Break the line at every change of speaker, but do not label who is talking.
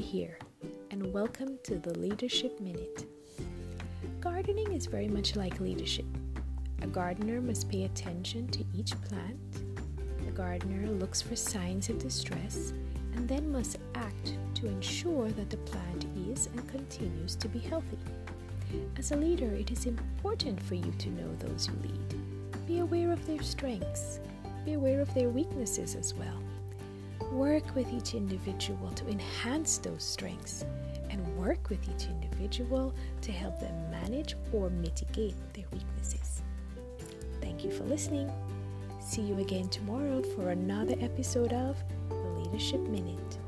here, and welcome to the Leadership Minute. Gardening is very much like leadership. A gardener must pay attention to each plant. The gardener looks for signs of distress and then must act to ensure that the plant is and continues to be healthy. As a leader, it is important for you to know those you lead. Be aware of their strengths, be aware of their weaknesses as well. Work with each individual to enhance those strengths and work with each individual to help them manage or mitigate their weaknesses. Thank you for listening. See you again tomorrow for another episode of the Leadership Minute.